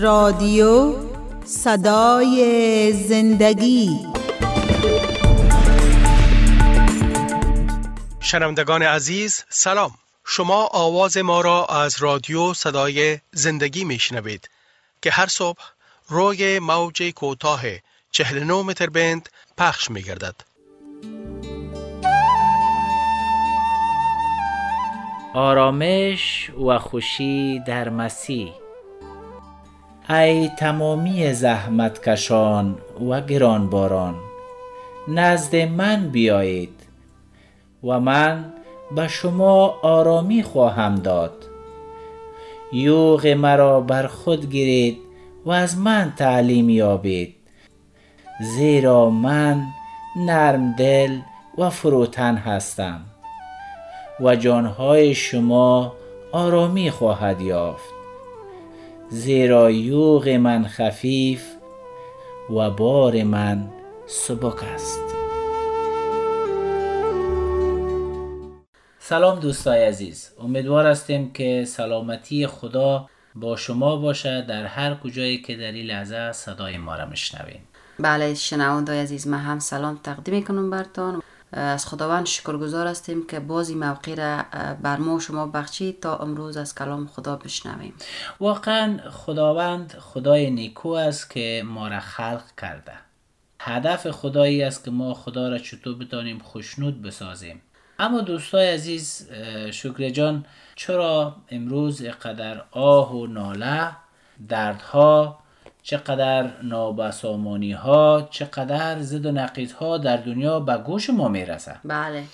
رادیو صدای زندگی. شنوندگان عزیز سلام. شما آواز ما را از رادیو صدای زندگی میشنوید که هر صبح روی موج کوتاه 49 متر بند پخش می گردد. آرامش و خوشی در مسیح. ای تمامی زحمت کشان و گرانباران نزد من بیایید و من به شما آرامی خواهم داد. یوغ مرا بر خود گیرید و از من تعلیم یابید زیرا من نرم دل و فروتن هستم و جانهای شما آرامی خواهد یافت. زیرا یوغ من خفیف و بار من سبک است. سلام دوستای عزیز امیدوار هستیم که سلامتی خدا با شما باشه در هر کجایی که در این لحظه صدای ما را میشنویم بله شنوندای عزیز ما هم سلام تقدیم کنم برتان. از خداوند شکرگزار هستیم که بازی موقع را بر ما شما بخشید تا امروز از کلام خدا بشنویم. واقعا خداوند خدای نیکو است که ما را خلق کرده. هدف خدایی است که ما خدا را چطور بتانیم خوشنود بسازیم. اما دوستای عزیز شکر جان چرا امروز قدر آه و ناله دردها چقدر نابسامانی ها چقدر زد و نقیض ها در دنیا به گوش ما می‌رسه بله.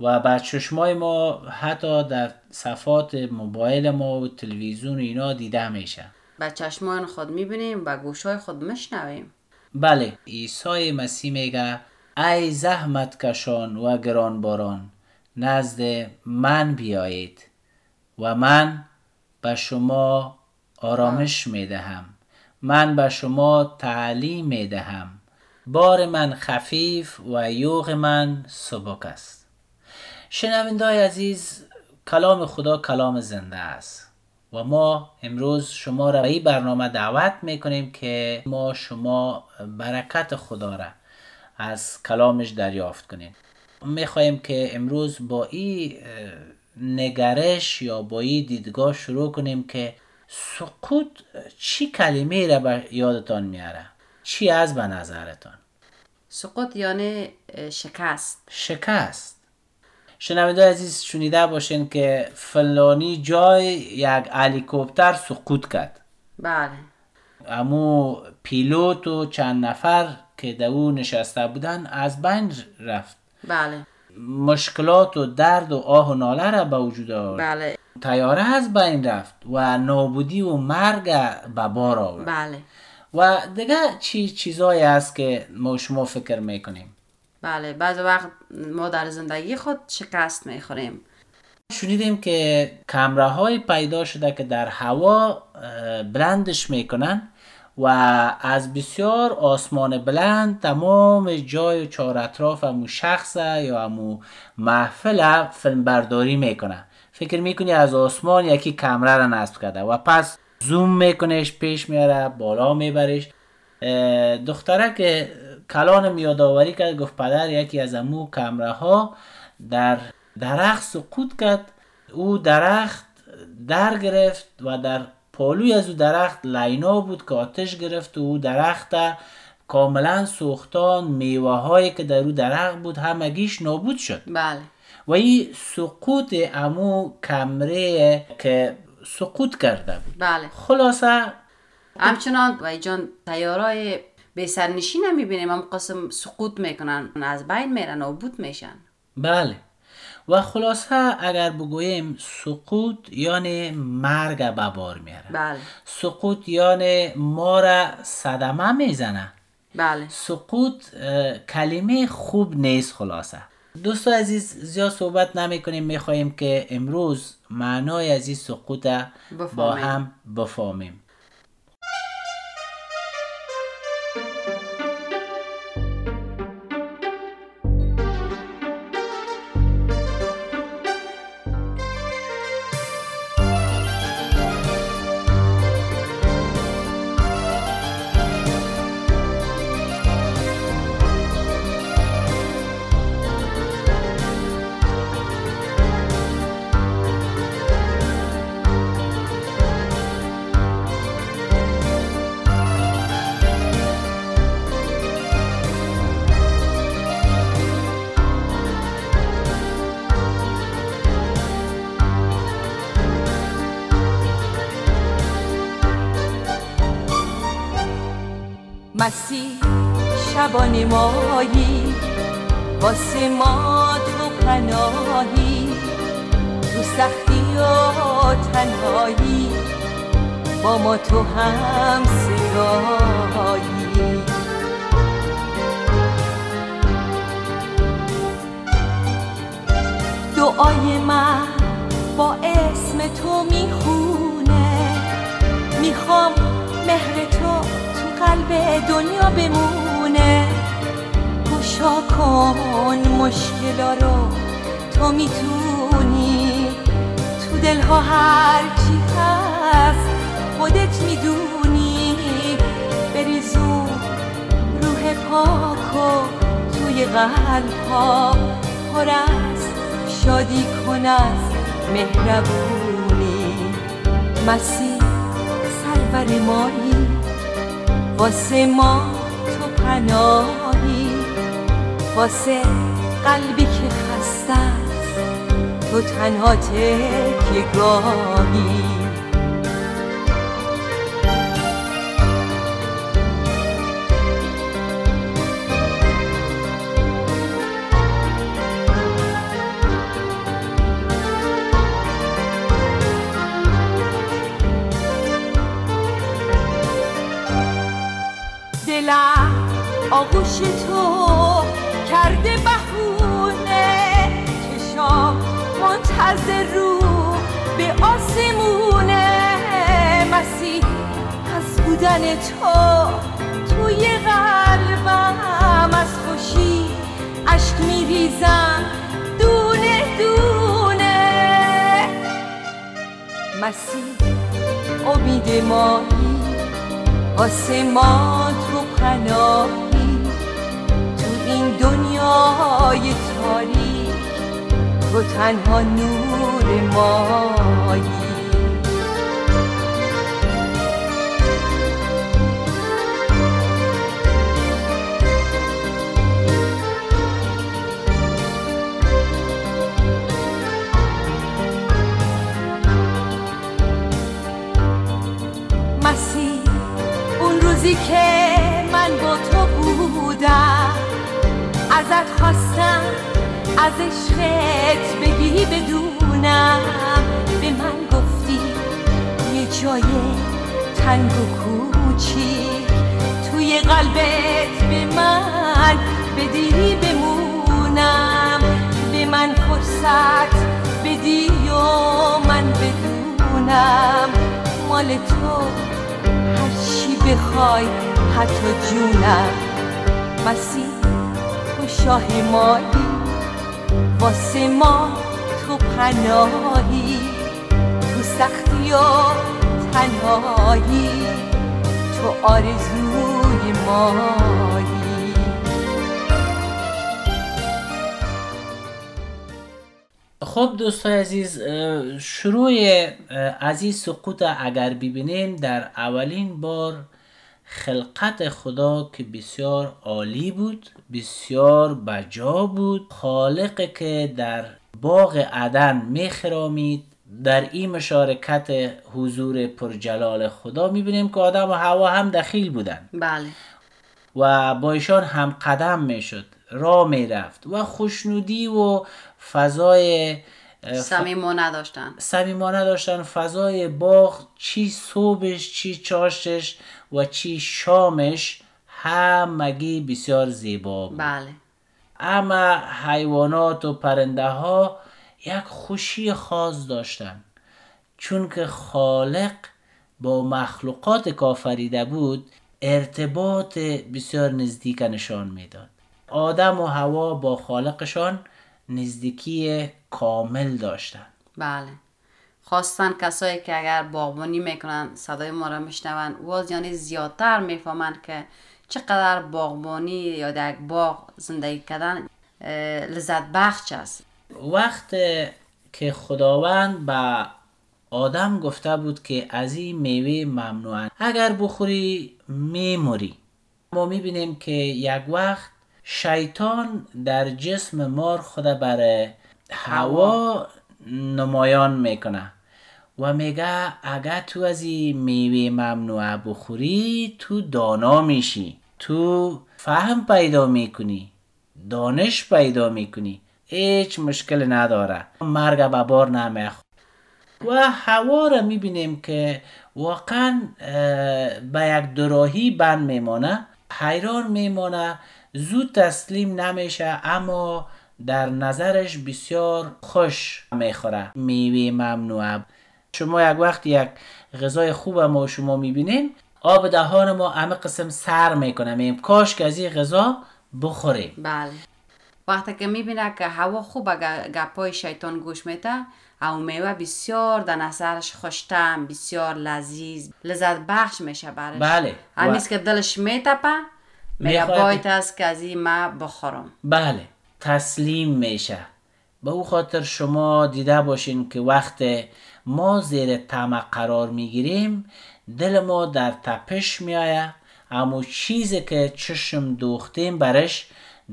و بر چشمای ما حتی در صفات موبایل ما و تلویزیون اینا دیده میشه. به چشمان خود می‌بینیم و گوشای خود میشنویم. بله عیسی مسیح میگه ای زحمت کشان و گرانباران نزد من بیایید و من به شما آرامش می‌دهم. من به شما تعلیم می دهم بار من خفیف و یوغ من سبک است. شنوندای عزیز کلام خدا کلام زنده است و ما امروز شما را به این برنامه دعوت می کنیم که ما شما برکت خدا را از کلامش دریافت کنیم. می خواهیم که امروز با این نگرش یا با این دیدگاه شروع کنیم که سقوط چی کلمه را به یادتان میاره؟ چی از به نظرتان؟ سقوط یعنی شکست. شکست. شنونده عزیز شنیده باشین که فلانی جای یک هلیکوپتر سقوط کرد. بله. امو پیلوت و چند نفر که در او نشسته بودن از بین رفت. بله. مشکلات و درد و آه و ناله را به وجود آورد. بله. تیاره از بین رفت و نابودی و مرگ به بار آورد. بله. و دیگه چی چیزایی هست که ما شما فکر می‌کنیم؟ بله بعض وقت ما در زندگی خود شکست می‌خوریم؟ شنیدیم که کمره های پیدا شده که در هوا بلندش می‌کنن و از بسیار آسمان بلند تمام جای و چهار اطراف امو شخص یا امو محفل فیلم برداری می‌کنه فکر می‌کنی از آسمان یکی کمره را نصب کرده و پس زوم میکنش پیش میاره بالا میبرش. دختره که کلان یادآوری کرد گفت پدر یکی از امو کمره ها در درخت سقوط کرد. او درخت در گرفت و در پالوی از او درخت لینا بود که آتش گرفت و او درخت کاملا سوختان میوه هایی که در او درخت بود همگیش نابود شد. بله. و این سقوط امو کمره که سقوط کرده بود. بله. خلاصه همچنان و جان تیارای به سرنشین هم می‌بینیم هم قسم سقوط می‌کنن از بین میرن نابود میشن. بله. و خلاصه اگر بگوییم سقوط یعنی مرگ به بار میاره بله. سقوط یعنی ما را صدمه می‌زنه. بله. سقوط کلمه خوب نیست خلاصه. دوستو عزیز زیاد صحبت نمی کنیم می خواهیم که امروز معنای از این سقوط با هم بفهمیم. شبانه مایی واسه ما تو پناهی. تو سختی و تنهایی با ما تو هم صدایی دعای من با اسم تو می‌خونه. می‌خوام مهر تو تو قلب دنیا بمونه. گشا کن مشکلا رو تو می‌تونی؟ تو دلها هرچی هست خودت می‌دونی؟ بریزون روح پاکو توی قلب ها پر از شادی کن از مهربونی. مسیح سرور مایی واسه ما پناهی واسه قلبی که خسته تو تنها تکیه گاهی آغوش تو کرده بهونه چشام منتظر رو به آسمونه. مسیح از بودن تو توی قلبم از خوشی اشک میریزم دونه دونه. مسیح امید مایی ما تو پناهی. دنیای تاریک تو تنها نور مایی. مسیح اون روزی که من با تو ازت خواستم از عشقت بگی بدونم. به من گفتی یه جای تنگ و کوچیک. توی قلبت به من بدی بمونم. به من فرصت بدی و من بدونم. مال تو هر چی بخوای حتی جونم. مسیح. شاه مایی واسه ما تو پناهی تو سختی و تنهایی تو آرزوی مایی. خب دوستای عزیز شروع این سقوط اگر ببینیم در اولین بار خلقت خدا که بسیار عالی بود بسیار بجا بود. خالق که در باغ عدن میخرامید در این مشارکت حضور پرجلال خدا می‌بینیم که آدم و هوا هم دخیل بودند بله. و با ایشان هم قدم می‌شد راه می‌رفت و خوشنودی و فضای صمیمانه داشتن صمیمانه داشتن فضای باغ چی صبحش چی چاشش و چی شامش همگی بسیار زیبا بود. بله. اما حیوانات و پرنده ها یک خوشی خاص داشتند چون که خالق با مخلوقات که آفریده بود ارتباط بسیار نزدیک نشان می‌داد. آدم و هوا با خالقشان نزدیکی کامل داشتند بله. خواستن کسایی که اگر باغبانی می‌کنن صدای ما را میشنون. واز یعنی زیادتر می‌فهمند که چقدر باغبانی یا در یک باغ زندگی کردن لذت بخش است. وقت که خداوند به آدم گفته بود که از این میوه ممنوعن. اگر بخوری میموری ما می‌بینیم که یک وقت شیطان در جسم مار خود بر هوا نمایان می‌کنه. و میگه اگر تو از این میوه ممنوعه بخوری تو دانا میشی. تو فهم پیدا می‌کنی دانش پیدا می‌کنی. هیچ مشکل نداره. مرگ به بار نمیخ و هوا را می‌بینیم که واقعا به یک دوراهی بند میمانه. حیران میمانه زود تسلیم نمیشه اما در نظرش بسیار خوش می‌خوره. میوه ممنوعه. شما یک وقت یک غذای خوب ما شما می‌بینین آب دهان ما همه قسم سر می‌کنه. میم کاش که از این غذا بخوریم. بله. وقتی که می‌بینه که هوا خوب گپای شیطان گوش میده او میوه بسیار در نظرش خوشتم بسیار لذیذ لذت بخش میشه برش. بله. همیست که دلش میتپه باید است که از این ما بخورم. بله تسلیم میشه. به او خاطر شما دیده باشین که وقت ما زیر طمع قرار می‌گیریم. دل ما در تپش میآید. اما چیزی که چشم دوختیم برش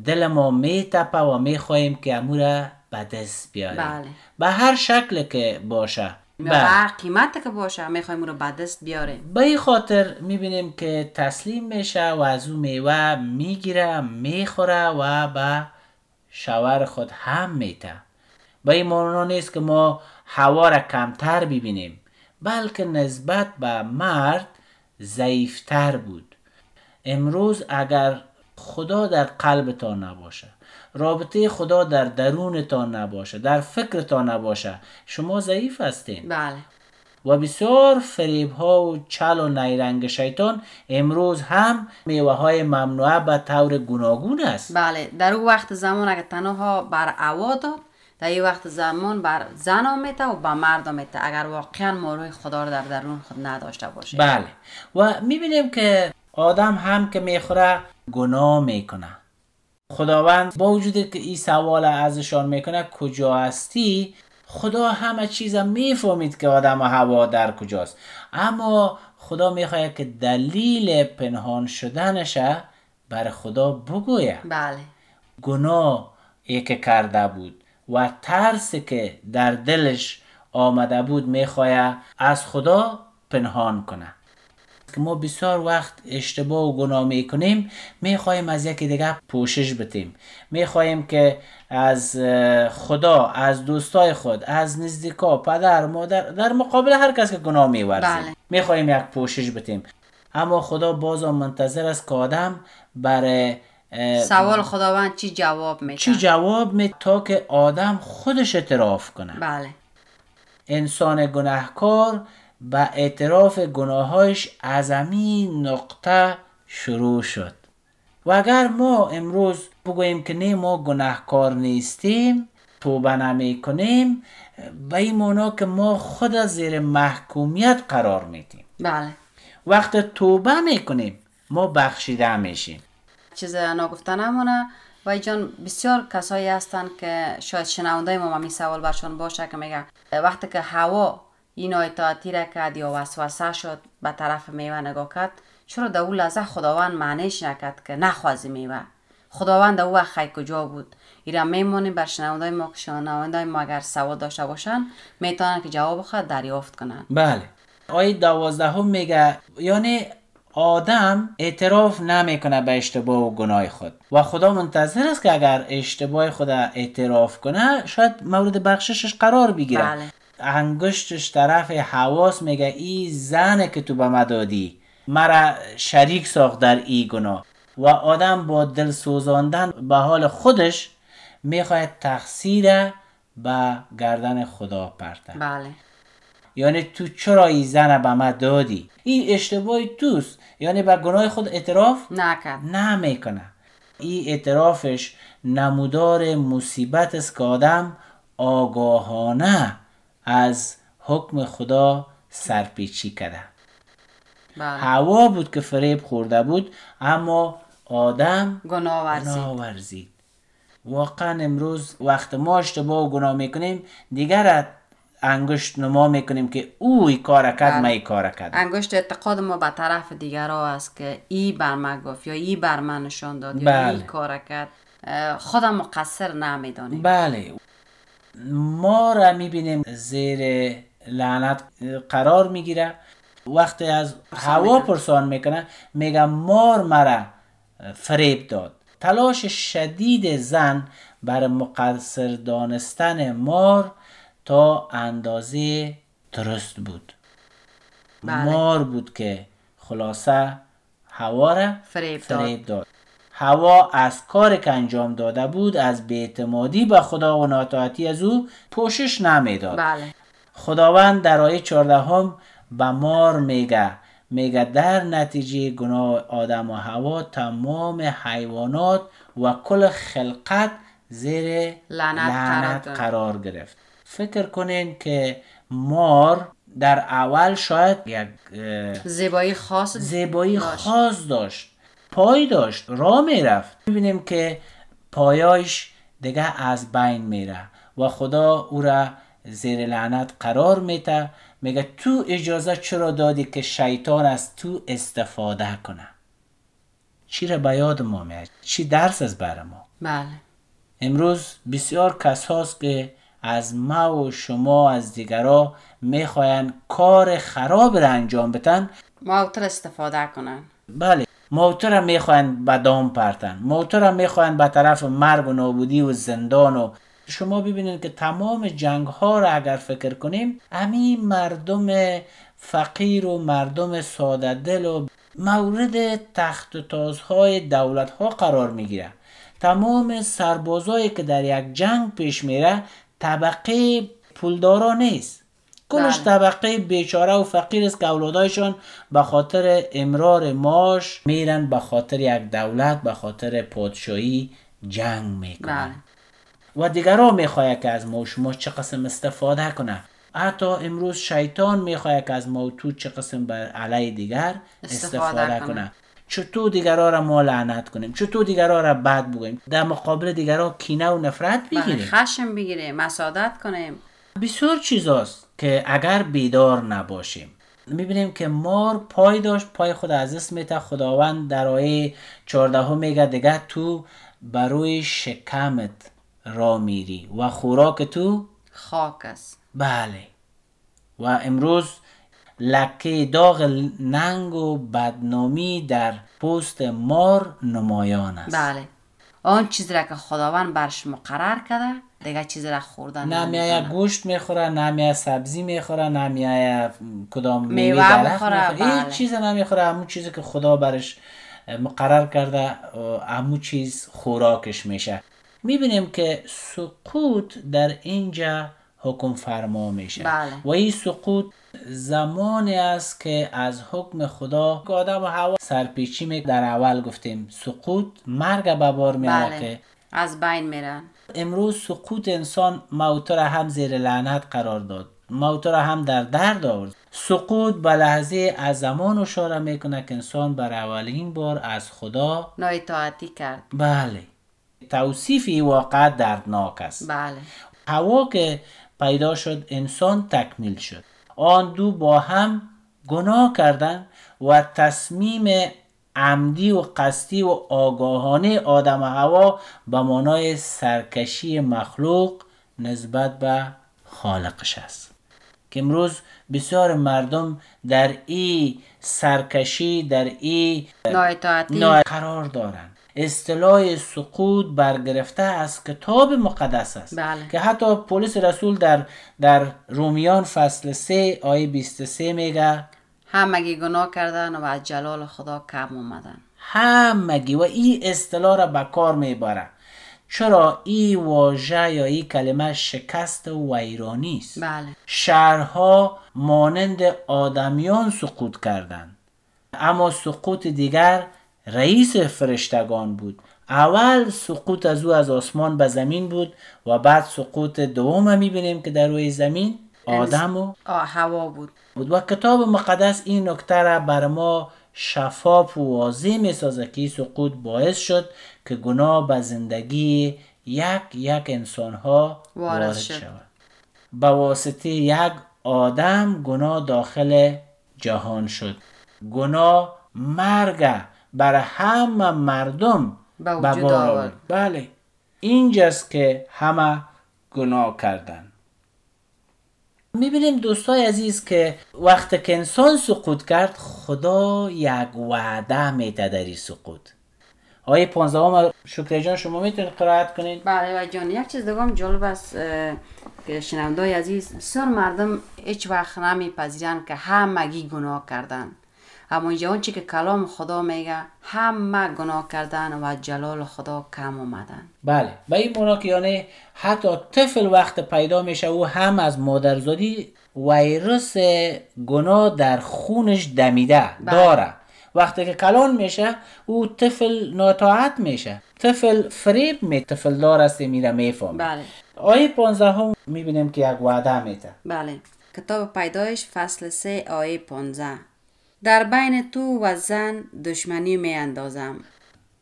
دل ما میتپه و می‌خواهیم که امو را به دست بیاریم. بله. به هر شکل که باشه. یا بله. قیمت که باشه می‌خوایم او رو به دست بیاریم. به این خاطر می‌بینیم که تسلیم میشه و از او میوه می‌گیره می‌خوره و به شوهر خود هم میته به این معنا نیست که ما هوا را کمتر ببینیم بلکه نسبت به مرد ضعیفتر بود. امروز اگر خدا در قلبتان نباشه رابطه خدا در درونتان نباشه در فکرتان نباشه. شما ضعیف هستین. بله. و بسیار فریب ها و چل و نیرنگ شیطان امروز هم میوه های ممنوعه به طور گوناگون است. بله. در او وقت زمان اگه تنها بر عوا داد در این وقت زمان بر زن آمیته و به مرد آمیته اگر واقعا ما روی خدا رو در درون خود نداشته باشه بله. و می‌بینیم که آدم هم که می‌خوره گناه می‌کنه. خداوند با وجودی که این سوال ازشان می‌کنه کجا هستی؟ خدا همه چیز می‌فهمید که آدم و هوا در کجاست. اما خدا می‌خواهد که دلیل پنهان شدنش بر خدا بگوید. بله. گناه که کرده بود و ترسی که در دلش آمده بود می‌خواه از خدا پنهان کنه که ما بسیار وقت اشتباه و گناه می‌کنیم می‌خواهیم از یکی دیگه پوشش بتیم می‌خواهیم که از خدا از دوستای خود از نزدیکا پدر مادر در مقابل هر کس که گناه میورزیم بله. می‌خواهیم یک پوشش بتیم اما خدا باز منتظر است که آدم برای سوال خداوند چی جواب میده چی جواب می تا که آدم خودش اعتراف کنه. بله. انسان گناهکار به اعتراف گناهایش از همین نقطه شروع شد. و اگر ما امروز بگوییم که نه ما گناهکار نیستیم توبه نمی کنیم به این معنا که ما خود زیر محکومیت قرار میدیم. بله. وقت توبه می‌کنیم ما بخشیده میشیم. چیز ناگفته نمونه. و جان بسیار کسایی هستن که شاید شنونده ما می سوال برشان باشه که میگه وقتی که هوا این اطاعتی را کرد یا وسوسه شد به طرف میوه نگاه کرد چرا در اون لحظه خداوند معنیش نکرد که نخوازی میوه خداوند اون وقت کجا بود ایرا میمونیم بر شنونده ما که شنونده ما اگر سوال داشته باشن می‌تونن که جواب خود دریافت کنن بله آیه دوازدهم میگه یعنی آدم اعتراف نمی‌کنه به اشتباه و گناه خود و خدا منتظر است که اگر اشتباه خود اعتراف کنه شاید مورد بخششش قرار بگیره بله. انگشتش طرف حواس میگه ای زنه که تو به ما دادی. مرا شریک ساخت در ای گناه. و آدم با دل سوزاندن به حال خودش می‌خواهد تقصیر به گردن خدا پرته. بله. یعنی تو چرا این زن به ما دادی؟ این اشتباه توست. یعنی به گناه خود اعتراف نکرد. نمی‌کنه. این اعترافش نمودار مصیبت است که آدم آگاهانه از حکم خدا سرپیچی کرده بله. هوا بود که فریب خورده بود اما آدم گناه ورزید گناه ورزید واقعا امروز وقت ما اشتباه و گناه می‌کنیم. دیگر انگشت نما می‌کنیم که او ای کار کرد بله. ما ای کار کرد انگشت اعتقاد ما به طرف دیگرها است که ای بر من گفت یا ای بر من نشان داد یا بله. ای کار کرد. خودم مقصر نمی‌دانیم. بله. ما را می‌بینیم زیر لعنت قرار می‌گیره. وقتی از هوا پرسان می‌کنه میگه مار مرا فریب داد. تلاش شدید زن بر مقصر دانستن مار تا اندازه درست بود. بله. مار بود که خلاصه هوا را فریب داد. فریب داد. هوا از کار که انجام داده بود از بیعتمادی به خدا و ناطاعتی از او پوشش نمی‌داد. بله. خداوند در آیه 14 هم به مار میگه میگه در نتیجه گناه آدم و هوا تمام حیوانات و کل خلقت زیر لعنت قرار گرفت. فکر کنین که مار در اول شاید یک زیبایی خاص زیبایی داشت. خاص داشت. پای داشت راه می‌رفت. می‌بینیم که پایایش دیگه از بین میره و خدا او را زیر لعنت قرار میده. میگه تو اجازه چرا دادی که شیطان از تو استفاده کنه؟ چی را به یاد ما میاد؟ چی درس از بر ما؟ بله. امروز بسیار کس هاست که از ما و شما از دیگرا می‌خواین کار خراب را انجام بتن موتر استفاده کنن. بله. موتر هم می‌خواین به دام پرتن. موتر هم می‌خواین به طرف مرگ و نابودی و زندان و شما ببینید که تمام جنگ ها را اگر فکر کنیم همین مردم فقیر و مردم ساده دل و مورد تخت و تازهای دولت ها قرار می‌گیره. تمام سربازایی که در یک جنگ پیش میره طبقه پولدارا نیست. کلش بله. طبقه بیچاره و فقیر است که اولادایشان به خاطر امرار معاش میرن به خاطر یک دولت به خاطر پادشاهی جنگ می‌کنن. بله. و دیگران می‌خواه که از ما و شما چه قسم استفاده کنه؟ حتی امروز شیطان می‌خواه که از ما تو چه قسم بر علیه دیگر استفاده استفاده, کنه. چطور دیگران را ما لعنت کنیم؟ چطور دیگران را بد بگوییم؟ در مقابل دیگران کینه و نفرت بله بگیریم. خشم بگیریم مسادت کنیم. بسیار چیزاست. که اگر بیدار نباشیم. می‌بینیم که مار پای داشت پای خود از دست میته خداوند در آیه 14 میگه دیگه تو بروی شکمت را میری و خوراک تو خاک است. بله. و امروز لکه داغ ننگ و بدنامی در پوست مار نمایان است. بله. آن چیزی را که خداوند برش مقرر کرده دیگه چیزی را خوردن نه نمی‌کنه. گوشت می‌خوره نه میایه سبزی می‌خوره نه میایه کدام میوه می‌خوره هیچ بله. چیز نمی‌خوره همون چیزی که خدا برش مقرر کرده همون چیز خوراکش میشه. می‌بینیم که سقوط در اینجا حکم فرما میشه. بله. و این سقوط زمانی است که از حکم خدا که آدم و هوا سرپیچی می در اول گفتیم سقوط مرگ به بار میاره بله. که از بین میرن. امروز سقوط انسان موت را هم زیر لعنت قرار داد. موت را هم در درد آورد سقوط به لحظه از زمان اشاره می‌کنه که انسان بر اولین بار از خدا نااطاعتی کرد. بله. توصیف این واقع دردناک است. بله. هوا که پیدا شد انسان تکمیل شد. آن دو با هم گناه کردند و تصمیم عمدی و قصدی و آگاهانه آدم و هوا به مانای سرکشی مخلوق نسبت به خالقش است. که امروز بسیار مردم در این سرکشی در این نااطاعتی نا قرار دارند. اصطلاح سقوط برگرفته از کتاب مقدس است. بله. که حتی پلیس رسول در در رومیان فصل 3 آیه 23 میگه همگی گناه کردن و از جلال خدا کم اومدن. همگی و این اصطلاح را به کار می‌بره. چرا؟ این واژه یا این کلمه شکست و ویرانی است. بله. شهرها مانند آدمیان سقوط کردند. اما سقوط دیگر رئیس فرشتگان بود. اول سقوط از او از آسمان به زمین بود و بعد سقوط دوم می‌بینیم که در روی زمین آدم و هوا بود بود و کتاب مقدس این نکته را بر ما شفاف و واضح می سازه که سقوط باعث شد که گناه به زندگی یک یک انسان ها وارد وارد شد. شود به واسطه یک آدم گناه داخل جهان شد گناه مرگ بر همه مردم به وجود. آورد. بله اینجاست که همه گناه کردند می‌بینیم دوستای عزیز که وقتی که انسان سقوط کرد خدا یک وعده میده در این سقوط. آیه 15 هم شکر جان شما می‌تونید قرائت کنید؟ بله و جان یک چیز دیگه هم جالب است که شنوندای عزیز بسیار مردم هیچ وقت نمیپذیرن که همگی گناه کردن اما اینجا چی که کلام خدا میگه همه گناه کردن و جلال خدا کم اومدن بله به این مونا که یعنی حتی طفل وقت پیدا میشه او هم از مادرزادی ویروس گناه در خونش دمیده داره وقتی که کلان میشه او طفل ناطاعت میشه طفل فریب می طفل دار است میره می‌فهمه بله آیه 15 هم می‌بینیم که یک وعده میده بله کتاب پیدایش فصل 3 آیه 15 در بین تو و زن دشمنی می اندازم.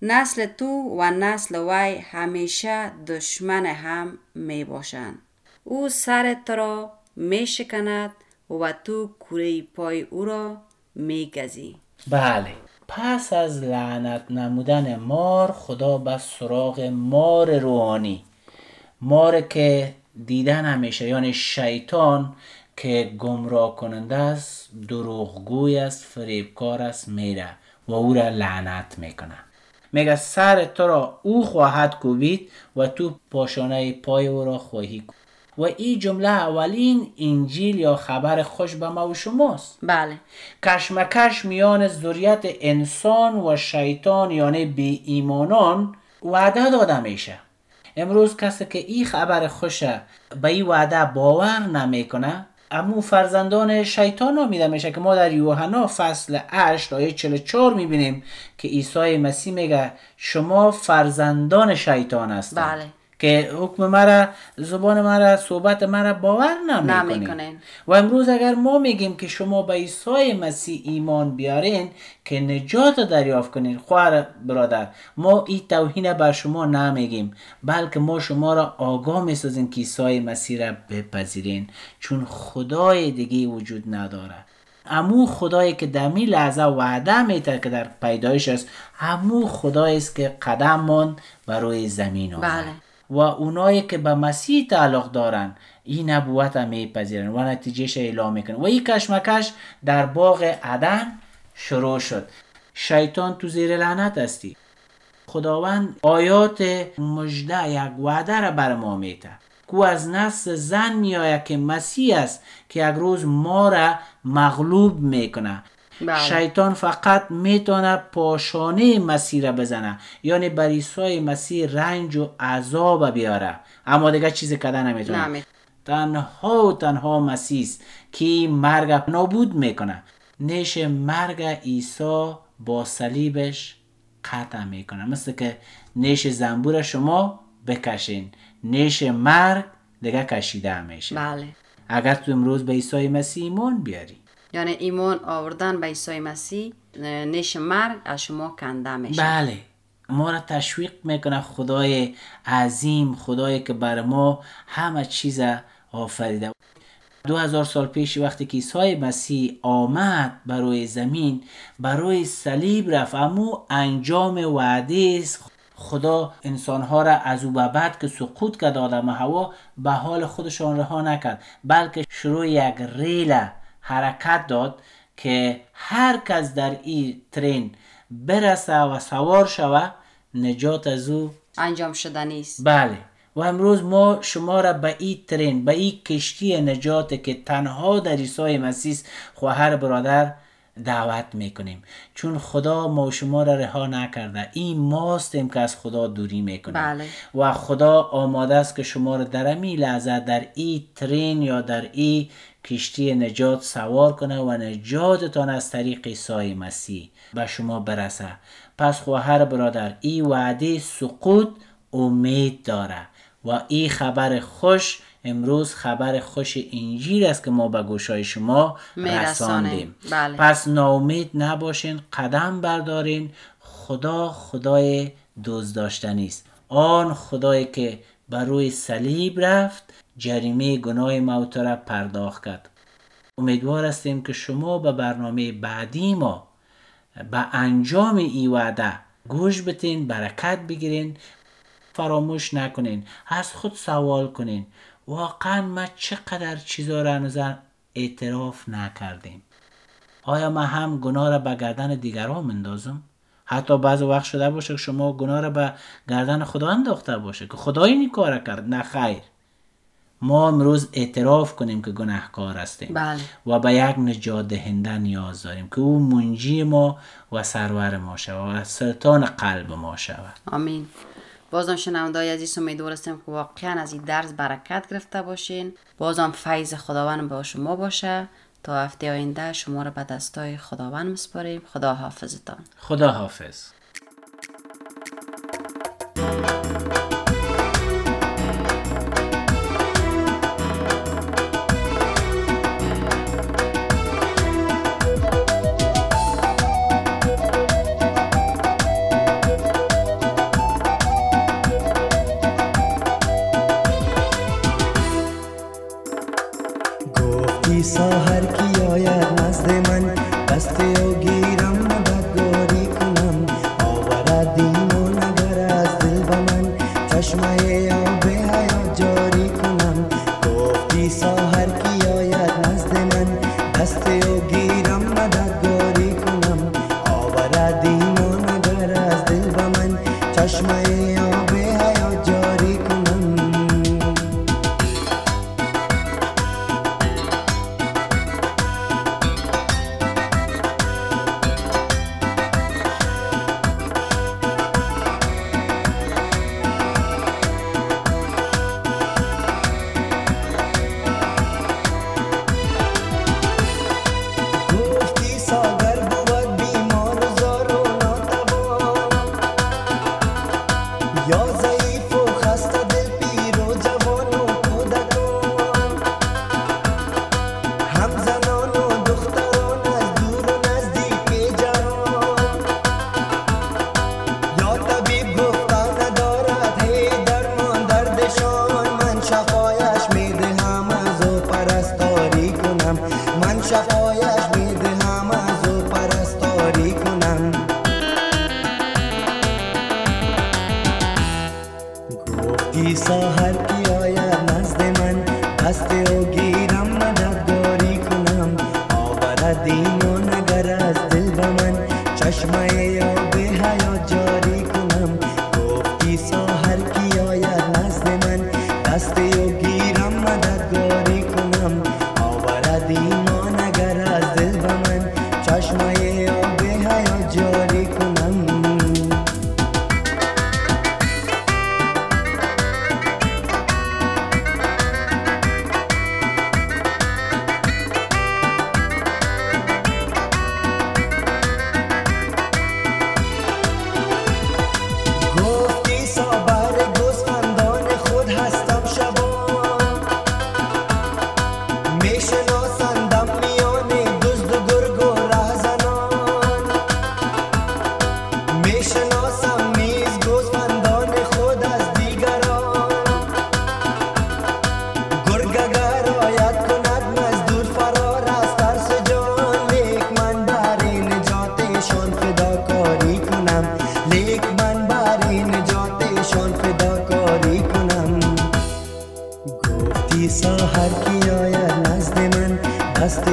نسل تو و نسل وی همیشه دشمن هم می باشند. او سر تو را می شکند و تو کوره پای او را می گزی. بله پس از لعنت نمودن مار خدا به سراغ مار روحانی. مار که دیدن همیشه یعنی شیطان که گمراه کننده است دروغگوی است فریبکار است میره و او را لعنت می‌کنه. میگه سر تو را او خواهد کوبید و تو پاشانه پای او را خواهی کوبید. و این جمله اولین انجیل یا خبر خوش به ما و شماست. بله. کشمکش میان ذریت انسان و شیطان یعنی بی ایمانان وعده داده میشه. امروز کسی که این خبر خوشه به این وعده باور نمی‌کنه امو فرزندان شیطان نامیده میشه که ما در یوحنا فصل 8 آیه 44 می‌بینیم که عیسی مسیح میگه شما فرزندان شیطان هستید بله. که حکم مرا زبان مرا صحبت مرا باور نمی‌کنین. و امروز اگر ما میگیم که شما به عیسی مسیح ایمان بیارین که نجات دریافت کنین خواهر برادر ما این توهین بر شما نمیگیم بلکه ما شما را آگاه می‌سازیم که عیسی مسیح را بپذیرین چون خدای دیگه وجود نداره امو خدایی که در می لحظه وعده میده که در پیدایش است همو خدایی است که قدم ماند بر روی زمین آمد بله. و اونایی که به مسیح تعلق دارن این نبوت هم میپذیرن و نتیجهش اعلام می‌کنن. و این کشمکش در باغ عدن شروع شد. شیطان تو زیر لعنت استی خداوند آیات مجده یک وعده را بر ما میته کو از نسل زن میآید که مسیح است که یک روز ما را مغلوب می‌کنه بله. شیطان فقط می‌تونه پاشانه مسیح را بزنه. یعنی بر عیسی مسیح رنج و عذاب بیاره. اما دیگه چیزی کده نمی‌تونه. نمی- تنها و تنها مسیح است که مرگ نابود می‌کنه. نیش مرگ عیسی با صلیبش قطع می‌کنه. مثل که نیش زنبور شما بکشین. نیش مرگ دیگه کشیده میشه. بله. اگر تو امروز به عیسی مسیح ایمان بیاری. یعنی ایمان آوردن به عیسی مسیح نیش مرگ از شما کنده میشه. بله. ما را تشویق می‌کنه خدای عظیم خدایی که بر ما همه چیز آفریده. دو هزار سال پیش وقتی که عیسی مسیح آمد بر روی زمین بر روی صلیب رفت. امو انجام وعده است. خدا انسانها را از او بعد که سقوط کرد آدم هوا به حال خودشان رها نکرد بلکه شروع یک ریل حرکت داد که هر کس در این ترین برسه و سوار شوه نجات از او انجام شده نیست. بله. و امروز ما شما را به این ترین به این کشتی نجات که تنها در عیسی مسیح خواهر برادر دعوت می‌کنیم. چون خدا ما شما را رها نکرده. این ماستیم که از خدا دوری می‌کنیم. بله. و خدا آماده است که شما را در امی لحظه در این ترین یا در این کشتی نجات سوار کنه و نجاتتان از طریق عیسی مسیح به شما برسه. پس خواهر برادر این وعده سقوط امید داره و این خبر خوش امروز خبر خوش انجیل است که ما به گوشای شما. رساندیم. بله. پس ناامید نباشین قدم بردارین. خدا خدای دوست داشتنی است. آن خدایی که بر روی صلیب رفت جریمه گناه موت را پرداخت کرد. امیدوار هستیم که شما به برنامه بعدی ما به انجام این وعده گوش بتین برکت بگیرین. فراموش نکنین. از خود سوال کنین. واقعا ما چقدر چیزا را نظر اعتراف نکردیم. آیا ما هم گناه را به گردن دیگران مندازم حتی بعض وقت شده باشه که شما گناه را به گردن خدا انداخته باشه که خدایی این کار کرد. نه خیر. ما امروز اعتراف کنیم که گناهکار هستیم بله. و به یک نجات دهنده نیاز داریم که او منجی ما و سرور ما شود و سلطان قلب ما شود. آمین. بازم شنوندای عزیز امیدوار هستیم که واقعا از این درس برکت گرفته باشین. بازم فیض خداوند با شما باشه. تا هفته آینده شما را به دستای خداوند مسپاریم خدا حافظتان خدا حافظ گفتی نجاتشان فداکاری کنم. لیک من برای نجاتشان فداکاری کنم. گفتی ساحر کی آید نزد من؟ دست